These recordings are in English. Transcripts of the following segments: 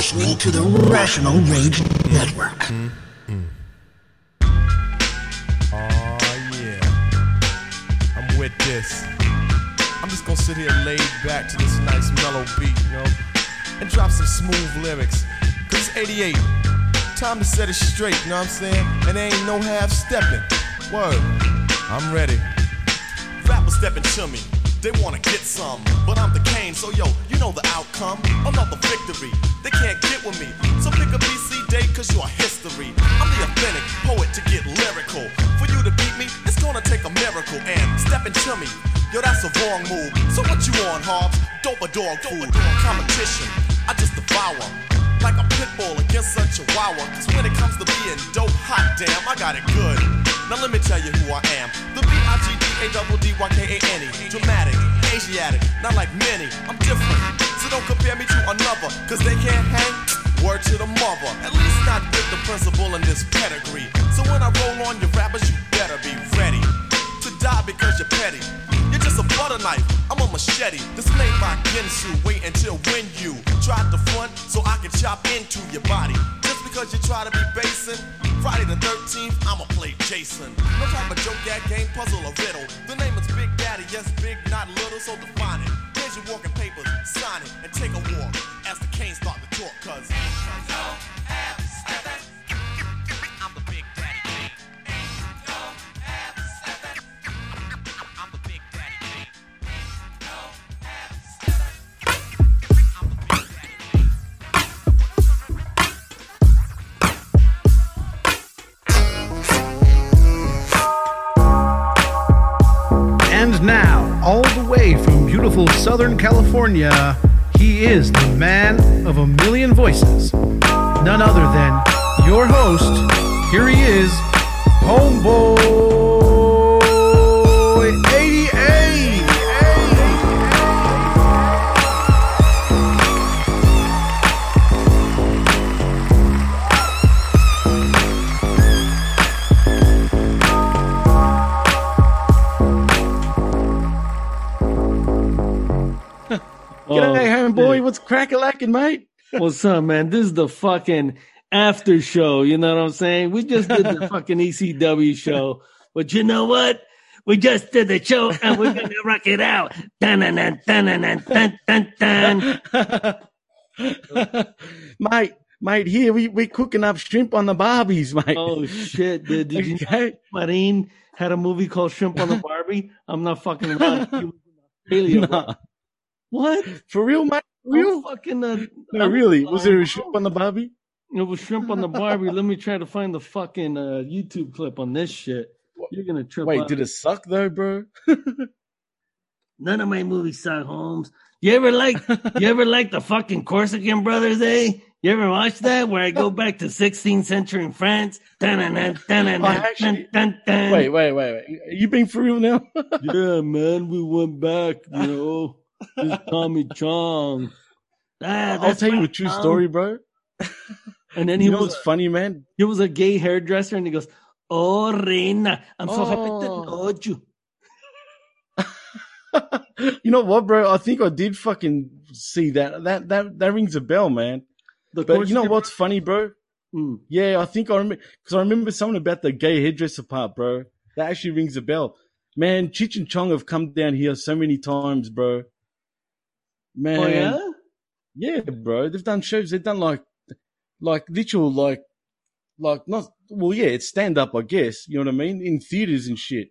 listening to the Rational Rage Network. Oh yeah, I'm with this. I'm just gonna sit here laid back to this nice mellow beat, you know, and drop some smooth lyrics. Cause it's 88. Time to set it straight, you know what I'm saying? And there ain't no half stepping. Word, I'm ready. Rappers stepping to me. They wanna get some, but I'm the Kane, so yo, know the outcome. Another victory, they can't get with me. So pick a BC day, cause you're history. I'm the authentic poet to get lyrical. For you to beat me, it's gonna take a miracle. And stepping to me, yo, that's a wrong move. So what you on, Hobbs? Dope a dog food. Competition, I just devour. Like a pit bull against a chihuahua. Cause when it comes to being dope, hot damn, I got it good. Now let me tell you who I am. The B-I-G-D-A-D-D-Y-K-A-N-E. Dramatic, Asiatic, not like many. I'm different. Don't compare me to another. Cause they can't hang. Word to the mother. At least not with the principal in this pedigree. So when I roll on your rappers, you better be ready to die because you're petty. You're just a butter knife, I'm a machete. This ain't my Ginsu. Wait until when you try to front so I can chop into your body. Just because you try to be basing. Friday the 13th, I'ma play Jason. No type of joke, gag, game, puzzle, or riddle. The name is Big Daddy, yes, big, not little, so define it. Here's your walking papers, sign it, and take a walk And now, all the way from beautiful Southern California, he is the man of a million voices. None other than your host. Here he is, Homeboy crack a lacking, mate? What's up, man? This is the fucking after show. You know what I'm saying? We just did the fucking ECW show, but you know what? We just did the show and we're gonna rock it out. Dun dun dun dun dun dun dun mate, mate, here we we cooking up shrimp on the barbies, mate. Oh shit, dude! Did you know Marin had a movie called Shrimp on the Barbie? I'm not fucking around. He was in Australia. Nah, What? for real, mate? Real? fucking. Uh, No, really? Was there a shrimp on the barbie? It was shrimp on the Barbie. Let me try to find the fucking uh, YouTube clip on this shit. You're gonna trip. Wait, out. did it suck though, bro? None of my movies suck, Holmes. You ever like you ever like the fucking Corsican brothers, eh? You ever watch that where I go back to 16th century in France? Dun, dun, dun. Wait, wait, wait, wait. You being for real now? Yeah, man, we went back, you know. Tommy Chong. Ah, I'll tell you a true Tom. story, bro. And then he You know was funny, man? he was a gay hairdresser and he goes, Oh Reina, I'm so happy to Oh. know you. you know what, bro? I think I did fucking see that. That that that rings a bell, man. The But you know what's funny, bro? Mm. Yeah, I think I remember because I remember something about the gay hairdresser part, bro. That actually rings a bell. Man, Cheech and Chong have come down here so many times, bro. Man, Oh yeah? yeah, bro. They've done shows. They've done like, like literal, like, like not. Well, yeah, it's stand up, I guess. You know what I mean? In theaters and shit.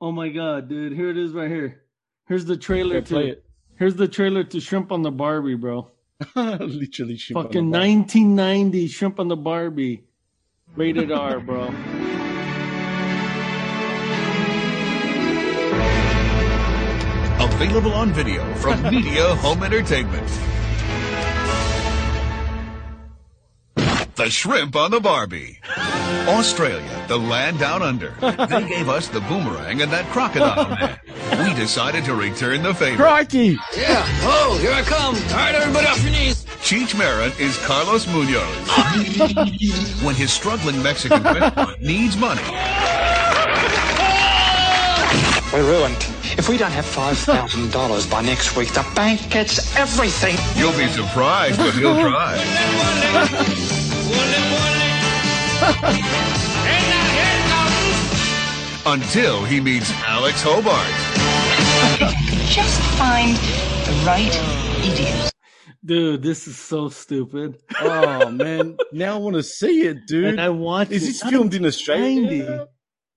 Oh my god, dude! Here it is, right here. Here's the trailer to it. Here's the trailer to Shrimp on the Barbie, bro. Literally, the Fucking 1990 Shrimp on the Barbie, rated R, bro. Available on video from Media Home Entertainment. The shrimp on the Barbie. Australia, the land down under. They gave us the boomerang and that crocodile man. We decided to return the favor. Crikey! Yeah. Oh, here I come. All right, everybody off your knees. Cheech Marin is Carlos Munoz. when his struggling Mexican restaurant needs money, We're ruined. If we don't have $5,000 by next week, the bank gets everything. You'll be surprised, but he'll try. Until he meets Alex Hobart. Just find the right idiot. Dude, this is so stupid. Oh man, now I want to see it, dude. And I watched Is it. this filmed in Australia?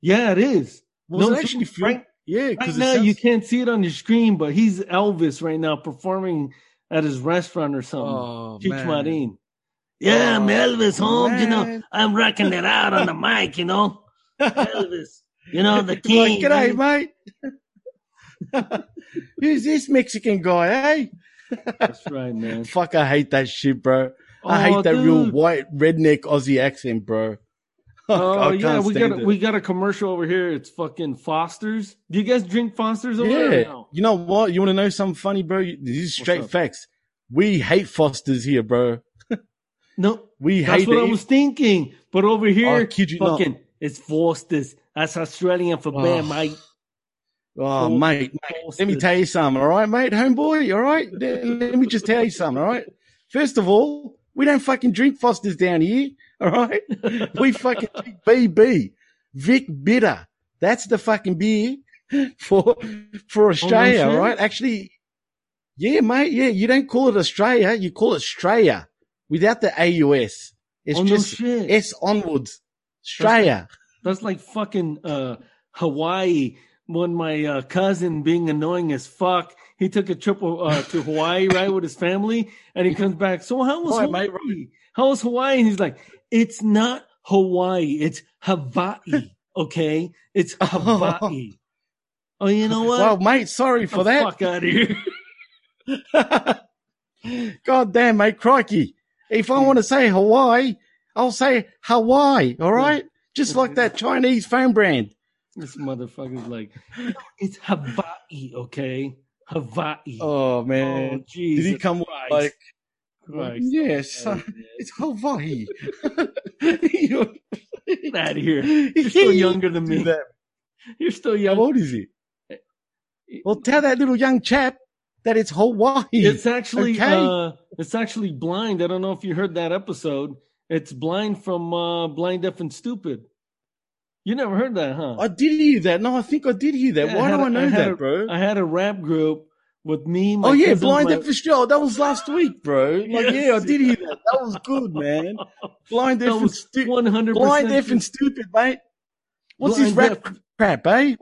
Yeah, it is. Was No, it actually dude, filmed? right- yeah, Right because now, you can't see it on your screen, but he's Elvis right now performing at his restaurant or something. Oh, Cheech man. Marin. Yeah, I'm Elvis Holmes. You know. I'm rocking it out on the mic. You know, Elvis. You know the like, king. g'day, right? mate. Who's this Mexican guy, eh? That's right, man. Fuck, I hate that shit, bro. I Oh, hate that real white redneck Aussie accent, bro. Oh yeah, we got a, we got a commercial over here. It's fucking Foster's. Do you guys drink Foster's over there? Yeah. no? You know what? You want to know something funny, bro? These is straight facts. We hate Fosters here, bro. No, We that's hate what it. I was thinking. But over here, I kid you not. it's Foster's. That's Australian for Oh. bear, ah. mate. Oh, mate, mate, let me tell you something, all right, mate, homeboy, all right? Let me just tell you something, all right? First of all, we don't fucking drink Fosters down here, all right? We fucking drink VB, Vic Bitter. That's the fucking beer for for Australia, shit? right? Actually, yeah, mate, yeah, you don't call it Australia, you call it Australia without the AUS. It's Oh, just shit. S onwards. Australia. That's like fucking uh, Hawaii. When my uh, cousin, being annoying as fuck, he took a trip uh, to Hawaii, right, with his family, and he comes back. So how was Right, Hawaii? How was Hawaii? And he's like, "It's not Hawaii. It's Hawaii. Okay, it's oh. Hawaii." oh, you know what? Well, mate, sorry for the that. Fuck out of here. God damn, mate, crikey. If I want to say Hawaii, I'll say Hawaii, all right? Just like that Chinese phone brand. this motherfucker's like, "It's Hawaii." Okay, Hawaii. Oh, man. Oh, Jesus Did he come Christ. like, Christ. yes, uh, it's Hawaii. You're- Get out of here. You're still younger than me. that. You're still How young. old is he? Well, tell that little young chap that it's Hawaii. It's actually Okay. uh it's actually blind. I don't know if you heard that episode. It's blind from uh blind deaf and stupid. You never heard that, huh? I did hear that. No, I think I did hear that. Yeah, Why had do a- I know had that, a- bro? I had a rap group with me, my oh yeah, cousin, blind my- deaf and stupid. That was last week, bro. Like, Yes. yeah, I did hear that. That was good, man. Blind deaf and stupid. 100% Blind deaf and stupid, mate. What's this Blind rap deaf. crap, eh?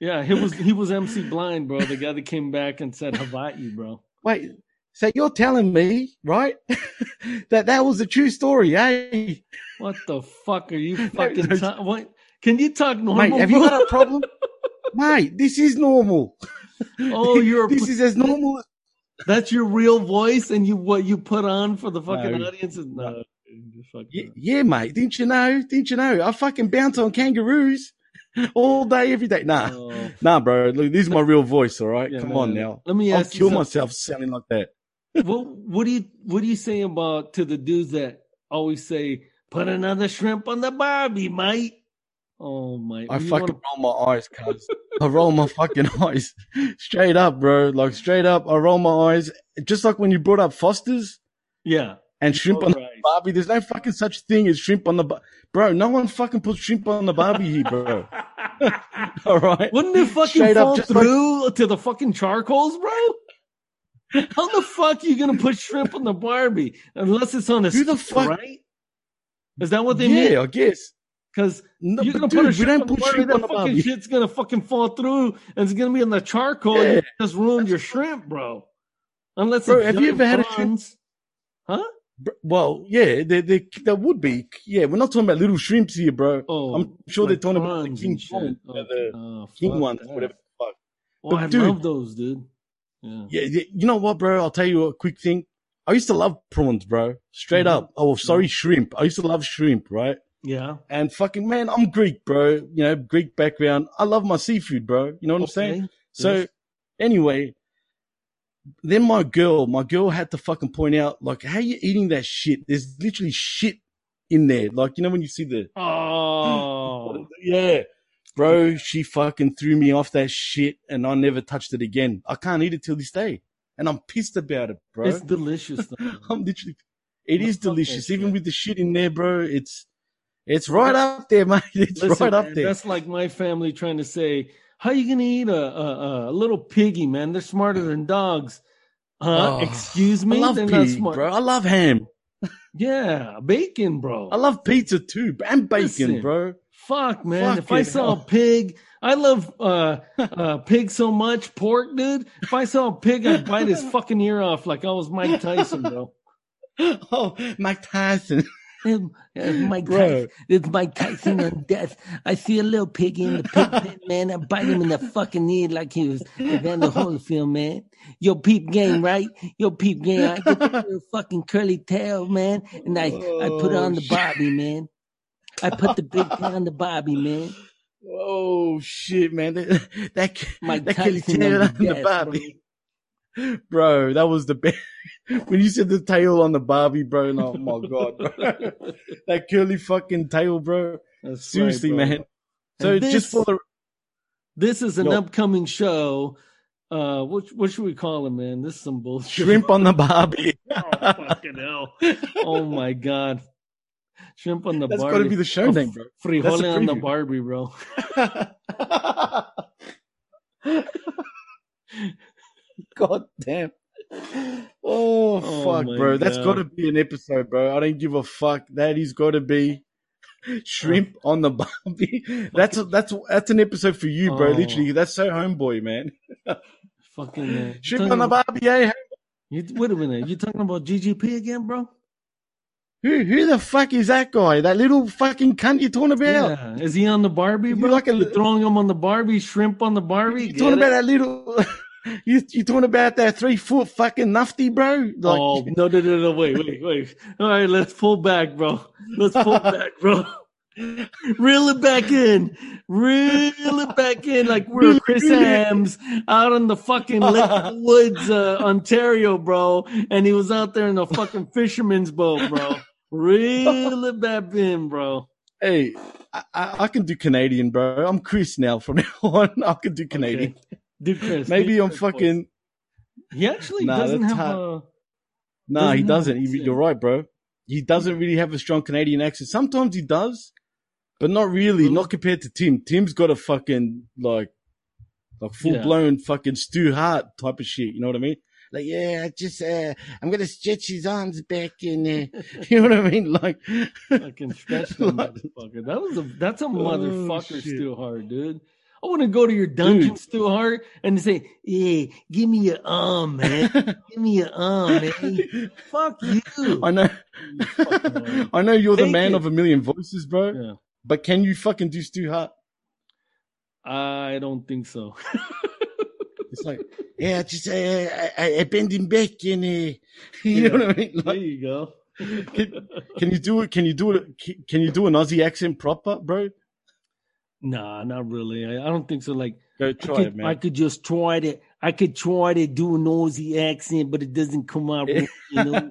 Yeah, he was he was MC Blind, bro. The guy that came back and said Hawaii, bro. Wait, so you're telling me, right, that that was a true story, eh? What the fuck are you fucking no. ta- what? Can you talk normal? Mate, have you bro? got a problem? Mate, this is normal. Oh, you're this is as normal. That's your real voice, and you what you put on for the fucking No. audience is no. you're Yeah, yeah, mate. Didn't you know? Didn't you know? I fucking bounce on kangaroos all day, every day. Nah, Oh. nah, bro. Look, this is my real voice. All right, Yeah, come man. on now. Let me I'll ask kill something. myself sounding like that. what what do you what do you say about to the dudes that always say put another shrimp on the barbie, mate? Oh my! I fucking wanna- roll my eyes, cuz. I roll my fucking eyes. Straight up, bro. Like straight up, I roll my eyes. Just like when you brought up Foster's yeah. and shrimp on the barbie. There's no fucking such thing as shrimp on the bar- Bro, no one fucking puts shrimp on the barbie here, bro. All right. Wouldn't it fucking Straight fall just like- through to the fucking charcoals, bro? How the fuck are you gonna put shrimp on the Barbie unless it's on a Who the stick, fuck- right? Is that what they yeah, mean? I guess. Because No, you're gonna dude, put a we shrimp don't on the put shrimp that on the fucking Barbie. shit's gonna fucking fall through and it's gonna be in the charcoal. and Yeah. you just ruined your shrimp, bro. Unless Bro, have you ever had a shrimp- prawns. Huh? Well, yeah, there, there, there would be. Yeah, we're not talking about little shrimps here, bro. Oh, I'm sure they're talking about the king shit. Oh, the oh, king ones, that. whatever the fuck. Oh, But I dude- love those, dude. Yeah. Yeah, you know what, bro? I'll tell you a quick thing. I used to love prawns, bro. Straight Mhm. up. Oh, sorry, shrimp. I used to love shrimp, right? Yeah. And fucking man, I'm Greek, bro. You know, Greek background. I love my seafood, bro. You know what I'm saying? So Yes. anyway, then my girl, my girl had to fucking point out, like, how you eating that shit? There's literally shit in there. Like, you know, when you see the, Oh. yeah. bro, she fucking threw me off that shit and I never touched it again. I can't eat it till this day. And I'm pissed about it, bro. It's delicious though. I'm literally, it is delicious. Even with the shit in there, bro, it's, it's right up there, mate. It's Listen, right up man, there. That's like my family trying to say, "How you gonna eat a a, a little piggy, man? They're smarter than dogs." Huh? Oh, Excuse me, I love they're pig, bro. I love ham. Yeah, bacon, bro. I love pizza too, and bacon, Listen, bro. Fuck, man. if I saw a pig, I love uh, uh, pig so much, pork, dude. If I saw a pig, I'd bite his fucking ear off like I was Mike Tyson, bro. Oh, Mike Tyson. Mike Bro. Tyson. It's Mike Tyson on death. I see a little piggy in the pig pen, man. I bite him in the fucking ear like he was in the Evander Holyfield, man. Yo, peep game, right? Yo, peep game. I get the little fucking curly tail, man, and I, I put it on the Bobby, man. I put the big thing on the Bobby, man. Oh shit, man! That that, Mike that Tyson tail on on the the death, Barbie, bro. That was the best. when you said the tail on the Barbie, bro. and Oh my god, bro. that curly fucking tail, bro. That's Seriously, right, bro. man. So And just for the This is an Yo. upcoming show. Uh, what what should we call him, man? This is some bullshit. shrimp on the Barbie, oh fucking hell! Oh my god! Shrimp on the that's Barbie. That's got to be the show Oh, name, bro. Frijole That's on the. Barbie, bro. God damn. Oh, Oh fuck, bro. That's got to be an episode, bro. I don't give a fuck. That is got to be shrimp on the Barbie. That's a, that's that's an episode for you, bro. Oh. Literally, that's so homeboy, man. Fucking uh, Shrimp on the Barbie, eh? You, wait a minute. You talking about GGP again, bro? Who who the fuck is that guy? That little fucking cunt you're talking about? Yeah. Is he on the Barbie, bro? like a- You're throwing him on the Barbie, shrimp on the Barbie. You Get talking it? about that little? You you talking about that three foot fucking nufty, bro? Like, oh no no no no wait wait wait! All right, let's pull back, bro. Let's pull back, bro. Reel it back in, reel it back in, like we're Chris Hams out in the fucking Lake Woods, uh, Ontario, bro, and he was out there in a fucking fisherman's boat, bro. Reel it back in, bro. hey, I, I, I can do Canadian, bro. I'm Chris now from now on. I can do Canadian. Okay. Maybe I'm Chris voice. fucking. He actually Nah, doesn't have hard. a. No, Doesn't he doesn't. He- you're right, bro. He doesn't really have a strong Canadian accent. Sometimes he does, but not really. Not compared to Tim. Tim's got a fucking like, like full blown fucking Stu Hart type of shit. You know what I mean? Like, yeah, I just, uh, I'm gonna stretch his arms back and, uh, you know what I mean? Like, Fucking stretch that Like- motherfucker. That was a that's a motherfucker, Oh, shit. Stu Hart, dude. I want to go to your dungeon, Stu Hart, and say, "Hey, give me your arm, man. give me your arm, man. Fuck you." I know, You I know you're the man it. of a million voices, bro. Yeah, But can you fucking do Stu Hart? I don't think so. It's like, yeah, just, uh, I, I, I bend him back and, uh, you know what I mean? there you go. can, can you do it? Can you do it? Can you do an Aussie accent proper, bro? Nah, not really. I, I don't think so. Like, Go I could, it, man. I could just try to. I could try to do a Aussie accent, but it doesn't come out. right, you know,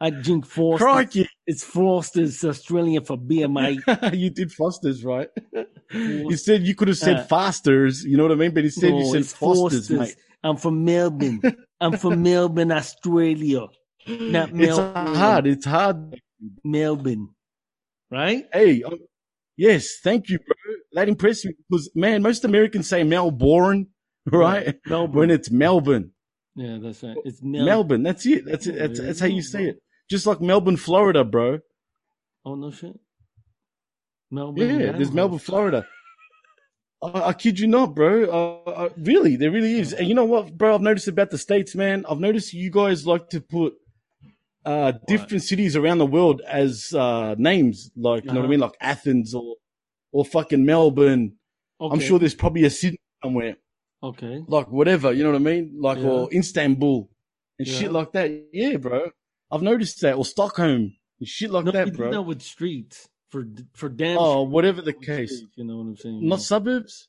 I drink Foster's. Crikey, It's Foster's Australian for beer, mate. you did Foster's, right? You said you could have said Uh, Fosters, you know what I mean? But instead you No, said Foster's, Foster's. mate. I'm from Melbourne. I'm from Melbourne, Australia. Not Melbourne. It's hard. It's hard. Melbourne. Right? Hey, yes, thank you, bro. That impressed me because, man, most Americans say Melbourne, right? Melbourne. When it's Melbourne. Yeah, that's right. It's Mel- Melbourne. That's it. That's it. That's, that's how you say it. Just like Melbourne, Florida, bro. Oh, no shit. Melbourne. Yeah, there's Melbourne, Florida. I, I kid you not, bro. Uh, uh, really, there really is. And you know what, bro? I've noticed about the states, man. I've noticed you guys like to put uh, different cities around the world as uh, names, like you know what I Uh-huh. mean, like Athens or or fucking Melbourne. I'm sure there's probably a city somewhere, Okay. like whatever. You know what I mean, like Yeah. or Istanbul and Yeah. shit like that. Yeah, bro. I've noticed that, or Stockholm and shit like No, that, bro. that with streets for for damn. Oh, sure whatever the case. streets, you know what I'm saying? Not Yeah. suburbs.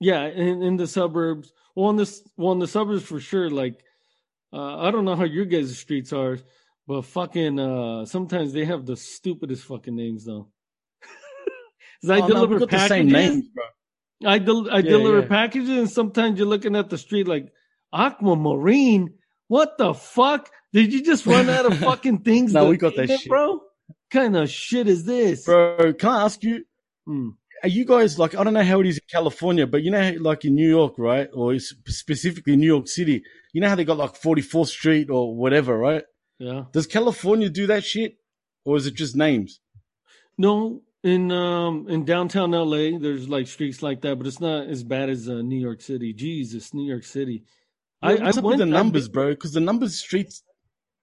Yeah, in, in the suburbs. Well, in this, well, in the suburbs for sure. Like, uh, I don't know how your guys' streets are, but fucking, uh, sometimes they have the stupidest fucking names though. I Oh, deliver the packages. same names, bro. I del- I Yeah, deliver yeah. packages, and sometimes you're looking at the street like Aquamarine. What the fuck? Did you just run out of fucking things? No, we got that shit. bro. Kind of shit is this, Bro, can I ask you? Hmm. Are you guys like I don't know how it is in California, but you know, like in New York, right, or specifically New York City, you know how they got like 44th Street or whatever, right? Yeah. Does California do that shit, or is it just names? No, in um in downtown LA, there's like streets like that, but it's not as bad as uh, New York City. Jesus, New York City. I, What's up with went- the numbers, been- bro? Because the numbers streets.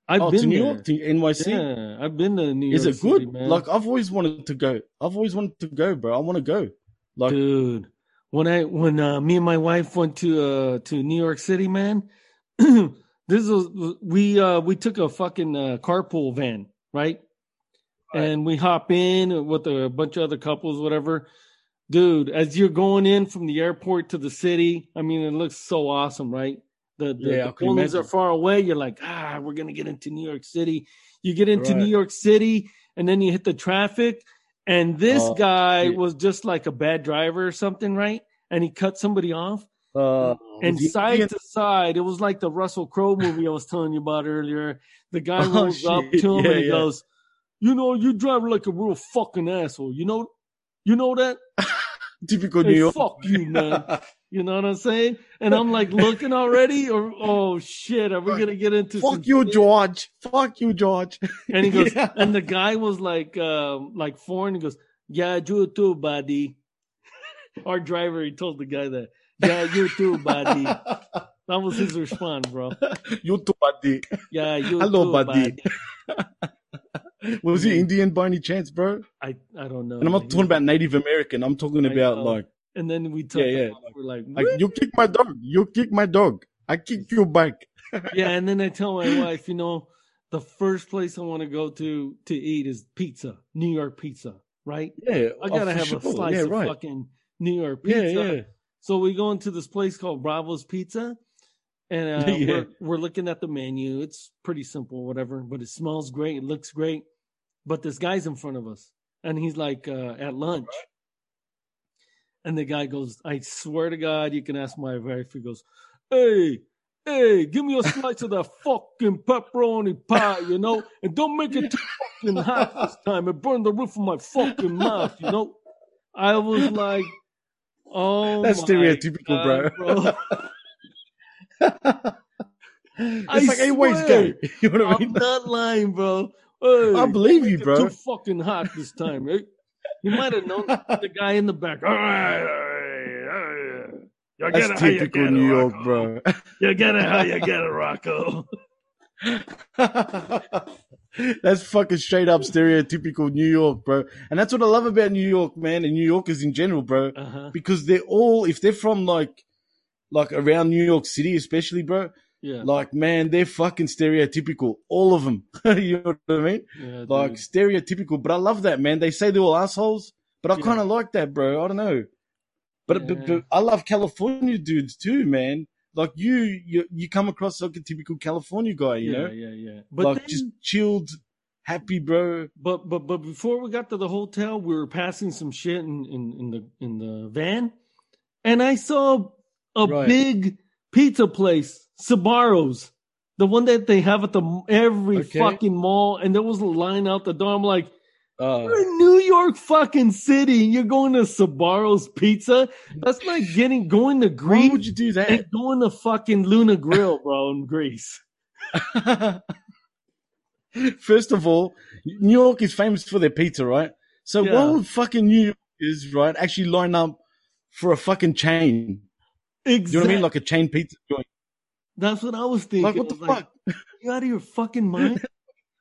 I've oh, been to New there. York, to NYC. Yeah, I've been to New York. Is it good? Man. Like I've always wanted to go. I've always wanted to go, bro. I want to go. Like, dude when i when uh, me and my wife went to uh to new york city man this was we uh we took a fucking uh, carpool van right? and we hop in with a bunch of other couples whatever dude as you're going in from the airport to the city i mean it looks so awesome right the, the, Yeah, the buildings are far away you're like ah we're gonna get into new york city you get into Right. new york city and then you hit the traffic and this Oh, guy shit. was just like a bad driver or something, right? And he cut somebody off. Uh, And side Indian? to side, it was like the Russell Crowe movie I was telling you about earlier. The guy Oh, rolls up to him Yeah, and he yeah. goes, "You know, you drive like a real fucking asshole. You know, you know that? typical Hey, New York. fuck you, man. You know what I'm saying?" And I'm like looking already, or oh shit, are we gonna get into Fuck you, shit? George. Fuck you, George. And he goes, Yeah. and the guy was like, um, like foreign. He goes, "Yeah, you too, buddy." Our driver, he told the guy that, "Yeah, you too, buddy." That was his response, bro. you too, buddy. Yeah, you Hello, too, buddy. Was he Indian by any chance, bro? I I don't know. And I'm not talking about Native American. I'm talking about like, And then we talk. Yeah, yeah. off. We're like, like "What?" you kick my dog. You kick my dog. I kick you back. yeah. And then I tell my wife, you know, the first place I want to go to to eat is pizza, New York pizza, right? Yeah, I gotta have sure. a slice Yeah, of right. fucking New York Yeah, pizza. yeah. So we go into this place called Bravo's Pizza, and uh, Yeah. we're, we're looking at the menu. It's pretty simple, whatever, but it smells great. It looks great. But this guy's in front of us, and he's like uh, at lunch. And the guy goes, I swear to God, you can ask my wife. He goes, Hey, hey, give me a slice of that fucking pepperoni pie, you know, and don't make it too fucking hot this time. It burned the roof of my fucking mouth, you know. I was like, Oh, That's stereotypical, God, bro. I it's like, hey, ways go. You know what I I'm mean? not lying, bro. Hey, I believe you, bro. Too fucking hot this time, right? You might have known the guy in the back. All right, all right, all right. You get That's it how you typical get New York, Rocco. bro. You get it how you get it, Rocco. that's fucking straight up stereotypical New York, bro. And that's what I love about New York, man, and New Yorkers in general, bro. Uh-huh. Because they're all, if they're from like, like around New York City, especially, bro. Yeah. Like, man, they're fucking stereotypical. All of them. you know what I mean? Yeah, like dude. stereotypical. But I love that, man. They say they're all assholes, but I Yeah. kind of like that, bro. I don't know. But, but, but I love California dudes too, man. Like you, you, you come across like a typical California guy, you yeah, know? yeah, yeah. But like then, just chilled, happy, bro. but but but before we got to the hotel, we were passing some shit in in, in the in the van, and I saw a Right. big pizza place, Sbarro's, the one that they have at the every Okay. fucking mall, and there was a line out the door. I'm like, Uh, You're in New York fucking city and you're going to Sbarro's Pizza. That's like getting going to Greece. why would you do and that? going to fucking Luna Grill, bro, in Greece. First of all, New York is famous for their pizza, right? So Yeah. why would fucking New Yorkers, right, actually line up for a fucking chain? Exactly. You know what I mean? Like a chain pizza joint. That's what I was thinking. Like, what the was like, fuck? you out of your fucking mind?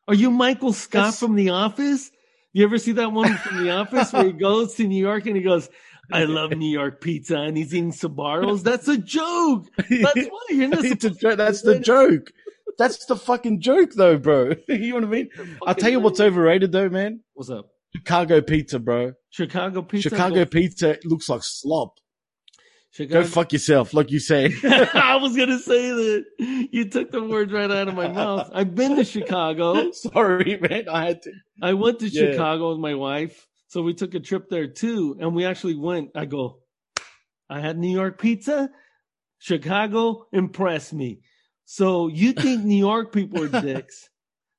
Are you Michael Scott That's- from The Office? You ever see that one from The Office where he goes to New York and he goes, I love New York pizza and he's eating Sbarro's? That's a joke. That's why you're not a joke. That's the joke. That's the fucking joke, though, bro. you know what I mean? I'll tell you what's overrated, though, man. What's up? Chicago pizza, bro. Chicago pizza? Chicago Go- pizza looks like slop. Chicago Go fuck yourself, like you say. I was gonna say that you took the words right out of my mouth. I've been to Chicago. Sorry, man. I had to. I went to Yeah. Chicago with my wife So we took a trip there too, and we actually went. I go, I had New York pizza. Chicago impressed me. So you think New York people are dicks?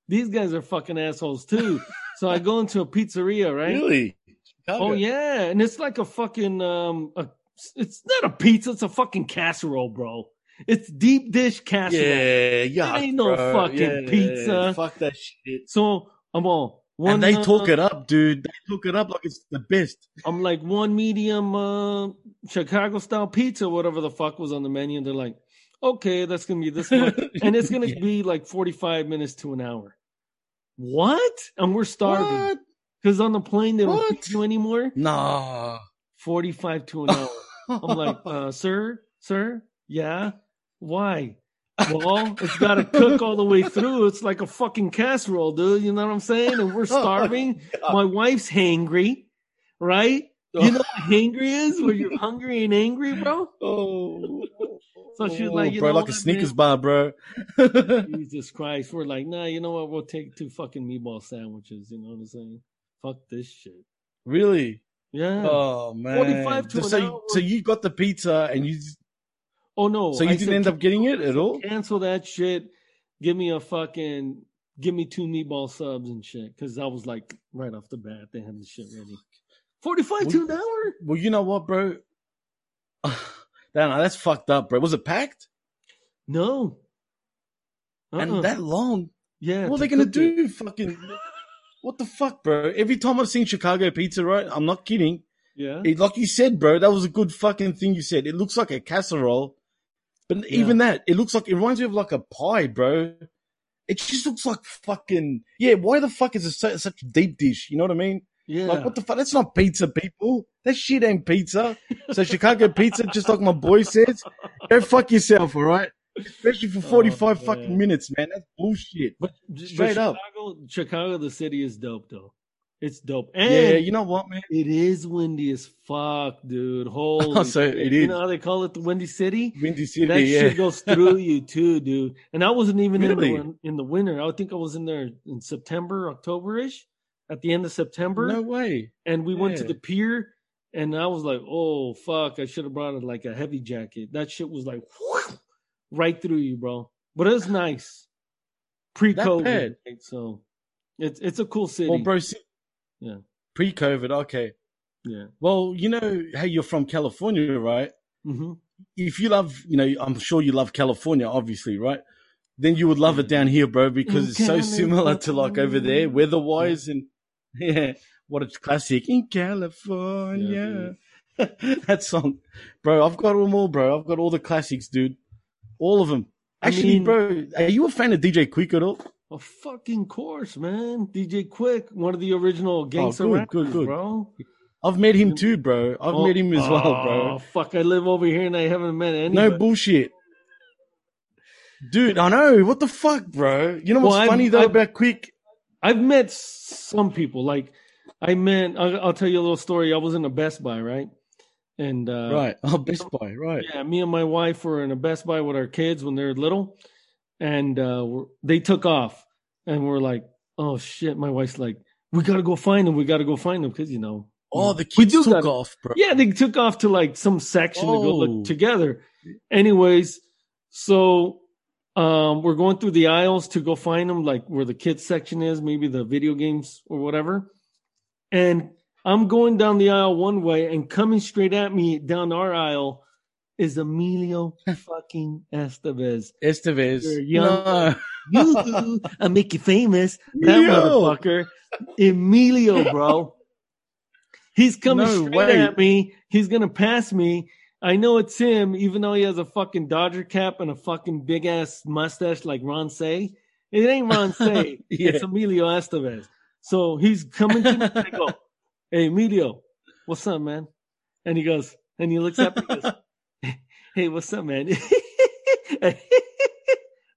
These guys are fucking assholes too. So I go into a pizzeria, right? Really? Oh yeah, and it's like a fucking um, a, it's not a pizza, it's a fucking casserole, bro. It's deep dish casserole. Yeah, yeah. ain't no fucking pizza. Fuck that shit. So I'm all one. and they uh, talk it up, dude. They talk it up like it's the best. I'm like one medium uh, Chicago style pizza, whatever the fuck was on the menu. And they're like, okay, that's gonna be this much, and it's gonna Yeah. be like 45 minutes to an hour. What? And we're starving because on the plane they don't feed you anymore. Nah. 45 to an hour. I'm like, uh, sir, sir, yeah, why? Well, it's got to cook all the way through. It's like a fucking casserole, dude. You know what I'm saying? And we're starving. My wife's hangry, right? You know what hangry is? Where you're hungry and angry, bro. Oh. So she's Oh, like, you bro, know like a man? bar, bro. Jesus Christ. We're like, nah, you know what? We'll take two fucking meatball sandwiches. You know what I'm saying? Fuck this shit. really? Yeah. Oh man. 45 to so, an you- hour. so you got the pizza and you oh no. so you I didn't said, end up getting it at all? cancel that shit. Give me a fucking give me two meatball subs and shit. Cause I was like right off the bat, they had the shit ready. Forty five to an hour? Well, you know what, bro? Damn, that's fucked up, bro. Was it packed? No. Uh-uh. And that long? yeah. what are they gonna cook it. do? Fucking what the fuck, bro? Every time I've seen Chicago pizza, right? I'm not kidding. Yeah. It, like you said, bro, that was a good fucking thing you said. It looks like a casserole, but even that, it looks like it reminds me of like a pie, bro. It just looks like fucking yeah. Why the fuck is it so, such a deep dish? You know what I mean? yeah. Like what the fuck? That's not pizza, people. That shit ain't pizza. So Chicago pizza, just like my boy says, go fuck yourself, all right? Especially for forty five Oh, fucking minutes, man. That's bullshit. but straight but up. Chicago, Chicago, the city is dope though. It's dope. And Yeah, you know what, man? it is windy as fuck, dude. Holy So shit. it You know how they call it the Windy City? Windy City, that yeah. shit goes through you too, dude. And I wasn't even Really? in, the, in the winter. I think I was in there in September, October ish, at the end of September. no way. and we went to the pier, and I was like, "Oh fuck! I should have brought like a heavy jacket." That shit was like right through you, bro. But it's nice, pre-COVID. So it's it's a cool city. Well, bro, see- Yeah. pre-COVID, okay. Yeah. Well, you know how you're from California, right? hmm If you love, you know, I'm sure you love California, obviously, right? Then you would love it down here, bro, because In it's so similar to like over there, weather-wise, and yeah, what a classic in California. that song, bro. I've got them all, bro. I've got all the classics, dude. All of them. I Actually, mean- bro, are you a fan of DJ Quik at all? A fucking course, man. DJ Quik, one of the original oh, gangster Oh, good, rappers, good, good. bro. I've met him too, bro. I've Oh, met him as well, Oh bro. fuck! I live over here and I haven't met any. No bullshit. Dude, I know. What the fuck, bro? You know what's Well, I've- funny though I've- about Quik? I've met some people. Like I met. I'll, I'll tell you a little story. I was in a Best Buy, right? And uh, right. Oh, Best Buy, right. yeah, me and my wife were in a Best Buy with our kids when they were little, and uh, they took off, and we're like, "Oh shit!" My wife's like, "We gotta go find them. We gotta go find them because you know." Oh, the kids took gotta- off, bro. Yeah, they took off to like some section to go Oh. look together. Anyways, so um, we're going through the aisles to go find them, like where the kids section is, maybe the video games or whatever. And I'm going down the aisle one way, and coming straight at me down our aisle is Emilio fucking Estevez. Estevez. You're young. No. You, I'll make you famous. That Yo. motherfucker. Emilio, bro. He's coming No straight way. at me. He's gonna pass me. I know it's him, even though he has a fucking Dodger cap and a fucking big ass mustache like Ron Say. It ain't Ron Say. Yeah. It's Emilio Estevez. So he's coming to me. I go, "Hey, Emilio, what's up, man?" And he goes, and he looks up and goes, "Hey, what's up, man?"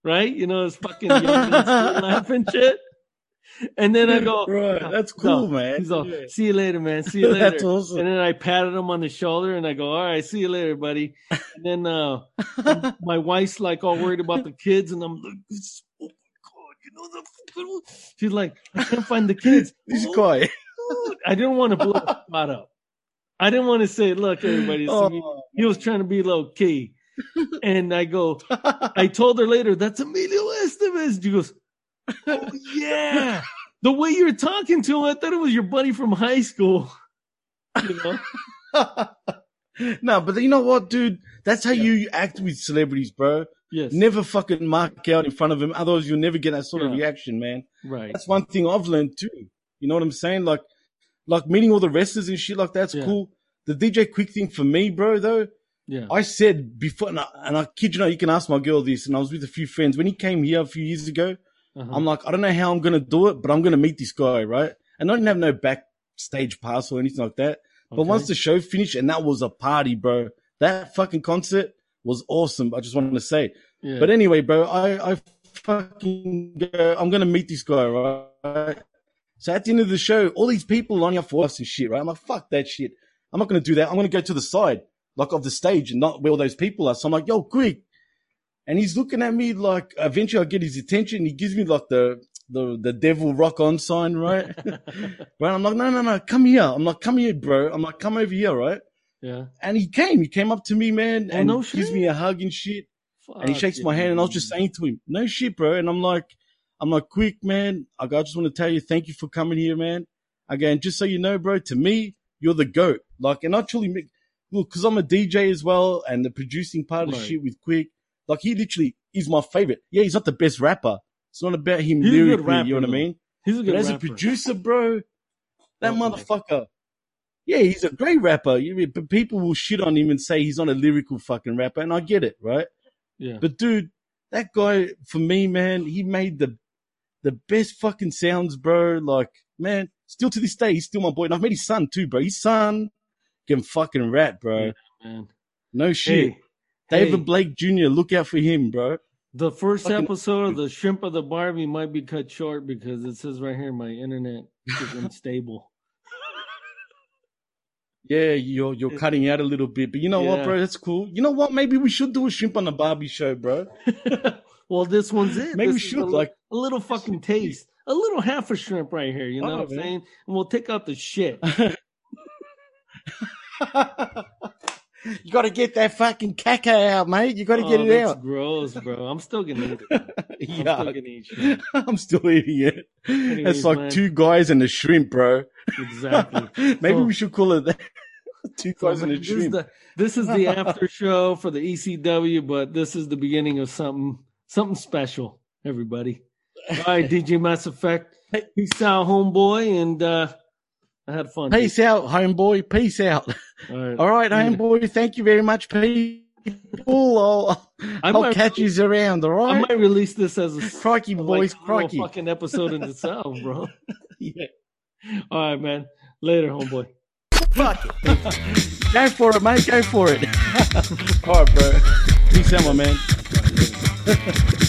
right? You know, it's fucking young laugh and shit. And then I go, Right, that's he's cool, man. He's all, Yeah. see you later, man. See you later. Awesome. And then I patted him on the shoulder and I go, all right, see you later, buddy. And then uh, my wife's like all worried about the kids, and I'm like, oh my god, you know the. She's like, I can't find the kids. This Oh, guy. I didn't want to blow the spot up. I didn't want to say, look, everybody, Oh. he was trying to be low key. And I go, I told her later, that's Emilio Estevez. She goes, oh, yeah. The way you're talking to him, I thought it was your buddy from high school. You know? no, but you know what, dude? That's how you act with celebrities, bro. Yes. Never fucking mark out in front of them. Otherwise, you'll never get that sort of reaction, man. Right. That's one thing I've learned too. You know what I'm saying? Like, like meeting all the wrestlers and shit like that's Yeah. cool. The DJ Quik thing for me, bro, though, Yeah. I said before, and I, and I kid you not, you can ask my girl this, and I was with a few friends when he came here a few years ago. Uh-huh. I'm like, I don't know how I'm gonna do it, but I'm gonna meet this guy, right? And I didn't have no backstage pass or anything like that. But once the show finished, and that was a party, bro. That fucking concert was awesome. I just wanted to say. Yeah. But anyway, bro, I, I fucking go, I'm gonna meet this guy, right? So at the end of the show, all these people lining up for us and shit, right? I'm like, fuck that shit. I'm not gonna do that. I'm gonna go to the side, like of the stage and not where all those people are. So I'm like, yo, Quik. And he's looking at me like eventually I get his attention. He gives me like the, the, the devil rock on sign, right? right. I'm like, no, no, no, come here. I'm like, come here, bro. I'm like, come over here, right? yeah. And he came, he came up to me, man, Oh, and no gives me a hug and shit. and he Fuck shakes my hand and I was just saying to him, no shit, bro. And I'm like, I'm like, Quik, man. I just want to tell you, thank you for coming here, man. Again, just so you know, bro, to me, you're the goat. Like, and I truly make, look, cause I'm a DJ as well and the producing part of Right. shit with Quik. Like, he literally is my favorite. Yeah, he's not the best rapper. It's not about him He's lyrically, rapper, you know what I mean? He's a good But as a producer, bro, that Oh, motherfucker. Yeah, he's a great rapper. You- But people will shit on him and say he's not a lyrical fucking rapper. And I get it, right? Yeah. But dude, that guy for me, man, he made the the best fucking sounds, bro. Like, man, still to this day, he's still my boy. And I've met his son too, bro. His son can fucking rap, bro. Yeah, man. No shit. Hey, David hey. Blake Jr., look out for him, bro. The first Fucking- episode of the Shrimp of the Barbie might be cut short because it says right here my internet is unstable. Yeah, you're you're cutting out a little bit, but you know what, bro? That's cool. You know what? Maybe we should do a shrimp on the Barbie show, bro. well, this one's it. Maybe we This is should, like- a little fucking taste, a little half a shrimp right here. You know Oh, what I'm man. saying? And we'll take out the shit. you got to get that fucking caca out, mate. You got to get Oh, it that's out. gross, bro. I'm still gonna eat it. I'm still Yeah, gonna eat shrimp. I'm still eating it. Anyways, it's like man. two guys and a shrimp, bro. Exactly. Maybe So- we should call it that. two So, guys and a this, is shrimp. the, this is the after show for the ECW, but this is the beginning of something something special, everybody. All right, DJ Mass Effect. Peace out, homeboy, and uh I had fun. Peace out, homeboy. Peace out. All right. All right, Yeah. homeboy. Thank you very much, people. I'll, I I'll might- catch you around. All I might release this as a Crikey, like, boys. a Crikey. fucking episode in itself, bro. Yeah. All right, man. Later, homeboy. Fuck it. Go for it, mate. Go for it. All right, bro. Peace out, my man.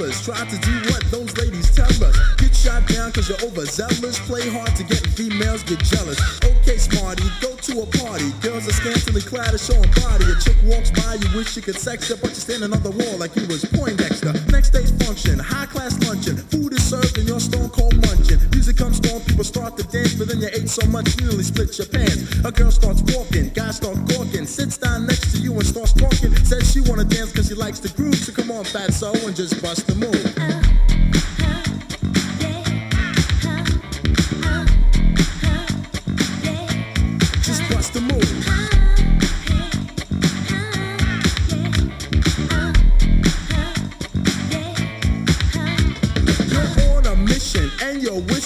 fellas. Try to do what those ladies tell us. Get shot down cause you're overzealous. Play hard to get females get jealous. Okay, smarty, go to a party. Girls are scantily clad and showing body. A chick walks by, you wish you could sex her, but you're standing on the wall like you was Poindexter. Next day's function, high class luncheon. Food is served and you're stone cold munching. People start to dance, but then you ate so much you nearly split your pants. A girl starts walking, guys start gawking, sits down next to you and starts talking. Says she wanna dance cause she likes the groove, so come on, fatso, and just bust the move. Just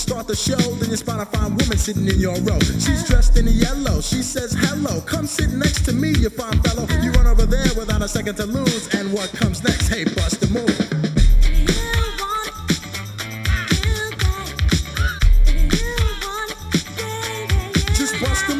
Start the show. Then you spot a fine woman sitting in your row. She's dressed in yellow. She says, Hello, come sit next to me, you fine fellow. You run over there without a second to lose. And what comes next? Hey, bust the move. Just bust the